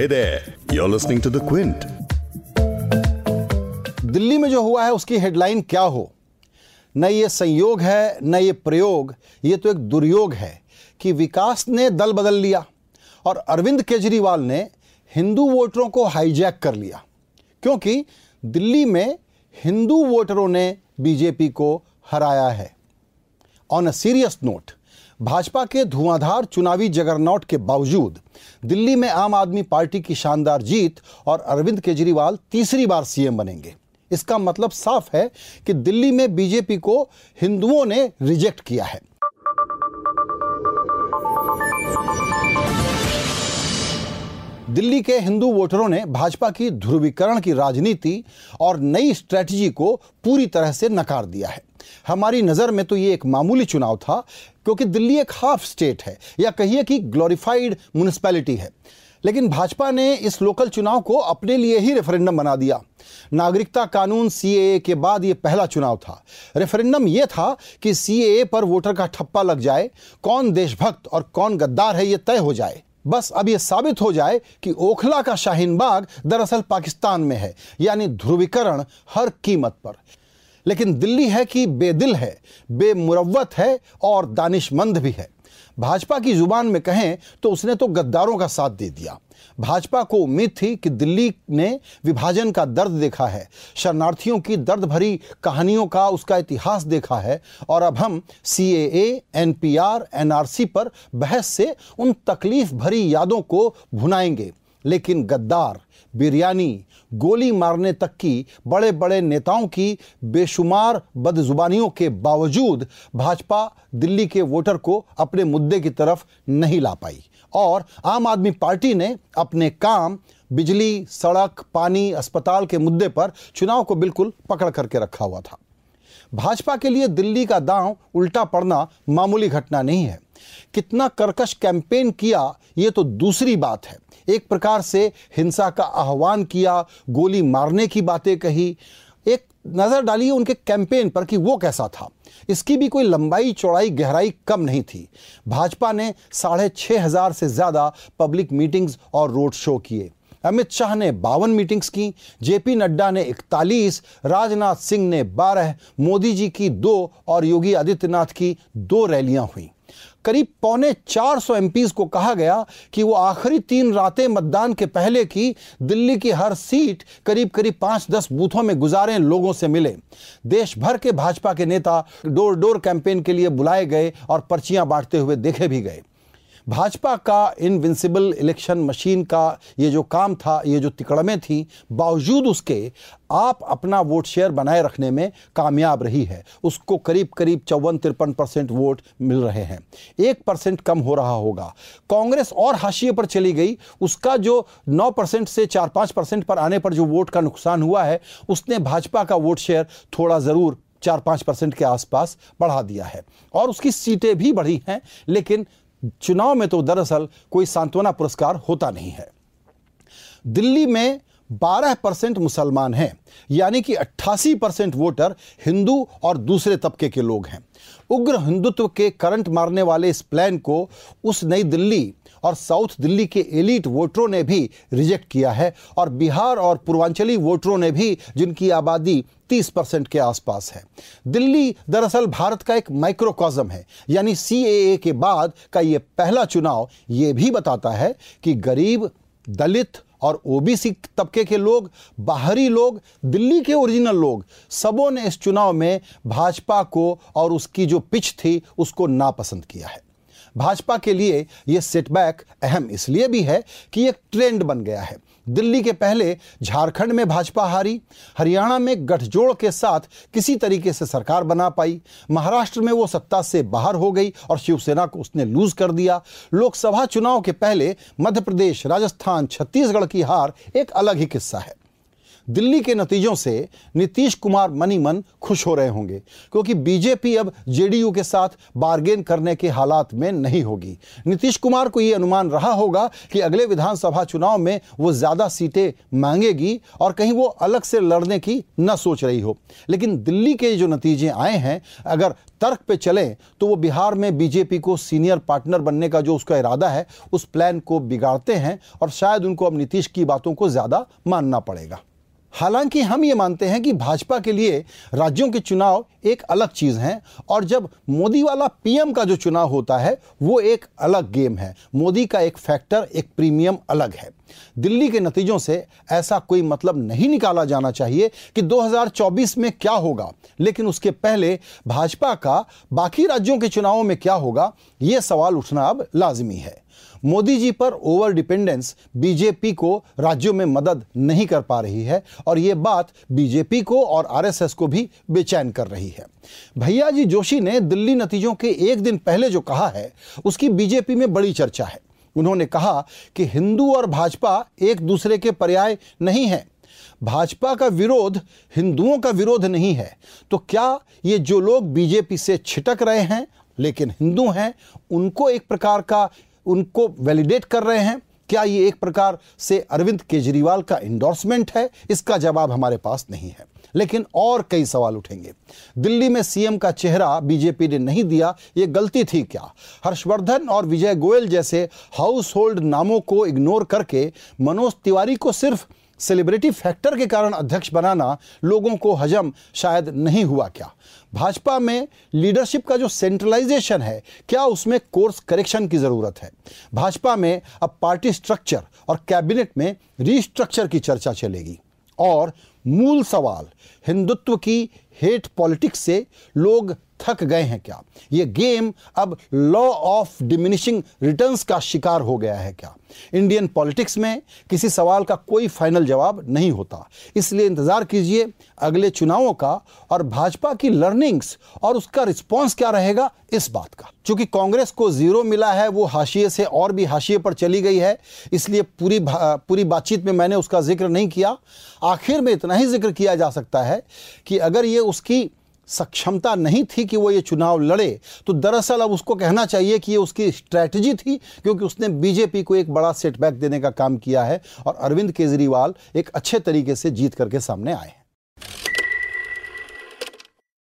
Hey there, you're listening to The Quint. Delhi में जो हुआ है उसकी हेडलाइन क्या हो? न ये संयोग है न ये प्रयोग ये तो एक दुर्योग है कि विकास ने दल बदल लिया और अरविंद केजरीवाल ने हिंदू वोटरों को हाईजैक कर लिया। क्योंकि दिल्ली में हिंदू वोटरों ने बीजेपी को हराया है। On a serious note Bhajpa के धुआंधार चुनावी जगरनौट के बावजूद दिल्ली में आम आदमी पार्टी की शानदार जीत और अरविंद केजरीवाल तीसरी बार सीएम बनेंगे। इसका मतलब साफ़ है कि दिल्ली में बीजेपी को हिंदुओं ने रिजेक्ट किया है। दिल्ली के हिंदू वोटरों ने भाजपा की ध्रुवीकरण की राजनीति और नई स्ट्रेटजी को पूरी तरह से नकार दिया है। हमारी नज़र में तो ये एक मामूली चुनाव था, क्योंकि दिल्ली एक हाफ़ स्टेट है, या कहिए कि ग्लोरीफाइड म्यूनिसपैलिटी है। लेकिन भाजपा ने इस लोकल चुनाव को अपने लिए ही रेफरेंडम बना दिया। नागरिकता कानून सीएए के बाद ये पहला चुनाव था। रेफरेंडम ये था कि सीएए पर वोटर का ठप्पा लग जाए, कौन देशभक्त और कौन गद्दार है ये तय हो जाए। बस अब यह साबित हो जाए कि ओखला का शाहीन बाग दरअसल पाकिस्तान में है, यानी ध्रुवीकरण हर कीमत पर। लेकिन दिल्ली है कि बेदिल है बेमुरवत है और दानिशमंद भी है। भाजपा की ज़ुबान में कहें तो उसने तो गद्दारों का साथ दे दिया। भाजपा को उम्मीद थी कि दिल्ली ने विभाजन का दर्द देखा है, शरणार्थियों की दर्द भरी कहानियों का उसका इतिहास देखा है और अब हम C A N P R N पर बहस से उन तकलीफ़ भरी यादों को भुनाएँगे। लेकिन गद्दार, बिरयानी, गोली मारने तक की बड़े बड़े नेताओं की बेशुमार बदजुबानियों के बावजूद भाजपा दिल्ली के वोटर को अपने मुद्दे की तरफ़ नहीं ला पाई। और आम आदमी पार्टी ने अपने काम बिजली, सड़क, पानी, अस्पताल के मुद्दे पर चुनाव को बिल्कुल पकड़ करके रखा हुआ था। भाजपा के लिए दिल्ली का दांव उल्टा पड़ना मामूली घटना नहीं है। कितना कर्कश कैंपेन किया, ये तो दूसरी बात है। एक प्रकार से हिंसा का आह्वान किया, गोली मारने की बातें कही। एक नज़र डालिए उनके कैंपेन पर कि वो कैसा था। इसकी भी कोई लंबाई, चौड़ाई, गहराई कम नहीं थी। भाजपा ने साढ़े छः हज़ार से ज़्यादा पब्लिक मीटिंग्स और रोड शो किए। अमित शाह ने बावन मीटिंग्स की, जेपी नड्डा ने इकतालीस, राजनाथ सिंह ने बारह, मोदी जी की दो और योगी आदित्यनाथ की दो रैलियाँ हुई। करीब पौने 400 सौ को कहा गया कि वो आखिरी तीन रातें मतदान के पहले की दिल्ली की हर सीट करीब करीब पाँच दस बूथों में गुजारे लोगों से मिले। देश भर के भाजपा के नेता डोर डोर कैंपेन के लिए बुलाए गए और पर्चियाँ बांटते हुए देखे भी गए। भाजपा का इनविंसिबल इलेक्शन मशीन का ये जो काम था, ये जो तिकड़में थी, बावजूद उसके आप अपना वोट शेयर बनाए रखने में कामयाब रही है। उसको करीब करीब चौवन तिरपन परसेंट वोट मिल रहे हैं। एक परसेंट कम हो रहा होगा। कांग्रेस और हाशिए पर चली गई। उसका जो नौ परसेंट से चार पाँच परसेंट पर आने पर जो वोट का नुकसान हुआ है, उसने भाजपा का वोट शेयर थोड़ा ज़रूर चार पाँच परसेंट के आसपास बढ़ा दिया है। और उसकी सीटें भी बढ़ी हैं, लेकिन चुनाव में तो दरअसल कोई सांत्वना पुरस्कार होता नहीं है। दिल्ली में 12 परसेंट मुसलमान हैं, यानी कि 88 परसेंट वोटर हिंदू और दूसरे तबके के लोग हैं। उग्र हिंदुत्व के करंट मारने वाले इस प्लान को उस नई दिल्ली और साउथ दिल्ली के एलिट वोटरों ने भी रिजेक्ट किया है और बिहार और पूर्वांचली वोटरों ने भी जिनकी आबादी 30 परसेंट के आसपास है। दिल्ली दरअसल भारत का एक माइक्रोकॉजम है, यानी सी के बाद का ये पहला चुनाव ये भी बताता है कि गरीब, दलित और ओबीसी तबके के लोग, बाहरी लोग, दिल्ली के ओरिजिनल लोग, सबों ने इस चुनाव में भाजपा को और उसकी जो पिच थी, उसको नापसंद किया है। भाजपा के लिए यह सेटबैक अहम इसलिए भी है कि एक ट्रेंड बन गया है। दिल्ली के पहले, झारखंड में भाजपा हारी, हरियाणा में गठजोड़ के साथ किसी तरीके से सरकार बना पाई, महाराष्ट्र में वो सत्ता से बाहर हो गई और शिवसेना को उसने लूज कर दिया। लोकसभा चुनाव के पहले मध्य प्रदेश, राजस्थान, छत्तीसगढ़ की हार एक अलग ही किस्सा है। दिल्ली के नतीजों से नीतीश कुमार मनी मन खुश हो रहे होंगे, क्योंकि बीजेपी अब जेडीयू के साथ बार्गेन करने के हालात में नहीं होगी। नीतीश कुमार को यह अनुमान रहा होगा कि अगले विधानसभा चुनाव में वो ज़्यादा सीटें मांगेगी और कहीं वो अलग से लड़ने की न सोच रही हो। लेकिन दिल्ली के जो नतीजे आए हैं, अगर तर्क पे चले तो वो बिहार में बीजेपी को सीनियर पार्टनर बनने का जो उसका इरादा है, उस प्लान को बिगाड़ते हैं और शायद उनको अब नीतीश की बातों को ज़्यादा मानना पड़ेगा। हालाँकि हम ये मानते हैं कि भाजपा के लिए राज्यों के चुनाव एक अलग चीज़ हैं और जब मोदी वाला पीएम का जो चुनाव होता है, वो एक अलग गेम है। मोदी का एक फैक्टर, एक प्रीमियम अलग है। दिल्ली के नतीजों से ऐसा कोई मतलब नहीं निकाला जाना चाहिए कि 2024 में क्या होगा, लेकिन उसके पहले भाजपा का बाकी राज्यों के चुनावों में क्या होगा यह सवाल उठना अब लाजमी है। मोदी जी पर ओवर डिपेंडेंस बीजेपी को राज्यों में मदद नहीं कर पा रही है और ये बात बीजेपी को और आरएसएस को भी बेचैन कर रही है। भैया जी जोशी ने दिल्ली नतीजों के एक दिन पहले जो कहा है, उसकी बीजेपी में बड़ी चर्चा है। उन्होंने कहा कि हिंदू और भाजपा एक दूसरे के पर्याय नहीं है। भाजपा का विरोध हिंदुओं का विरोध नहीं है। तो क्या ये जो लोग बीजेपी से छिटक रहे हैं, लेकिन हिंदू हैं, उनको एक प्रकार का उनको वैलिडेट कर रहे हैं, क्या ये एक प्रकार से अरविंद केजरीवाल का इंडोर्समेंट है? इसका जवाब हमारे पास नहीं है। लेकिन और कई सवाल उठेंगे। दिल्ली में सीएम का चेहरा बीजेपी ने नहीं दिया, ये गलती थी क्या? हर्षवर्धन और विजय गोयल जैसे हाउस होल्ड नामों को इग्नोर करके मनोज तिवारी को सिर्फ़ सेलिब्रिटी फैक्टर के कारण अध्यक्ष बनाना लोगों को हजम शायद नहीं हुआ क्या? भाजपा में लीडरशिप का जो सेंट्रलाइजेशन है, क्या उसमें कोर्स करेक्शन की ज़रूरत है? भाजपा में अब पार्टी स्ट्रक्चर और कैबिनेट में रीस्ट्रक्चर की चर्चा चलेगी। और मूल सवाल, हिंदुत्व की हेट पॉलिटिक्स से लोग थक गए हैं क्या? ये गेम अब लॉ ऑफ़ डिमिनिशिंग रिटर्न्स का शिकार हो गया है क्या? इंडियन पॉलिटिक्स में किसी सवाल का कोई फाइनल जवाब नहीं होता। इसलिए इंतज़ार कीजिए अगले चुनावों का और भाजपा की लर्निंग्स और उसका रिस्पॉन्स क्या रहेगा इस बात का। चूँकि कांग्रेस को ज़ीरो मिला है, वो हाशिए से और भी हाशिए पर चली गई है, इसलिए पूरी पूरी बातचीत में मैंने उसका ज़िक्र नहीं किया। आखिर में इतना ही ज़िक्र किया जा सकता है कि अगर ये उसकी सक्षमता नहीं थी कि वो ये चुनाव लड़े तो दरअसल अब उसको कहना चाहिए कि ये उसकी स्ट्रैटेजी थी, क्योंकि उसने बीजेपी को एक बड़ा सेटबैक देने का काम किया है और अरविंद केजरीवाल एक अच्छे तरीके से जीत करके सामने आए हैं।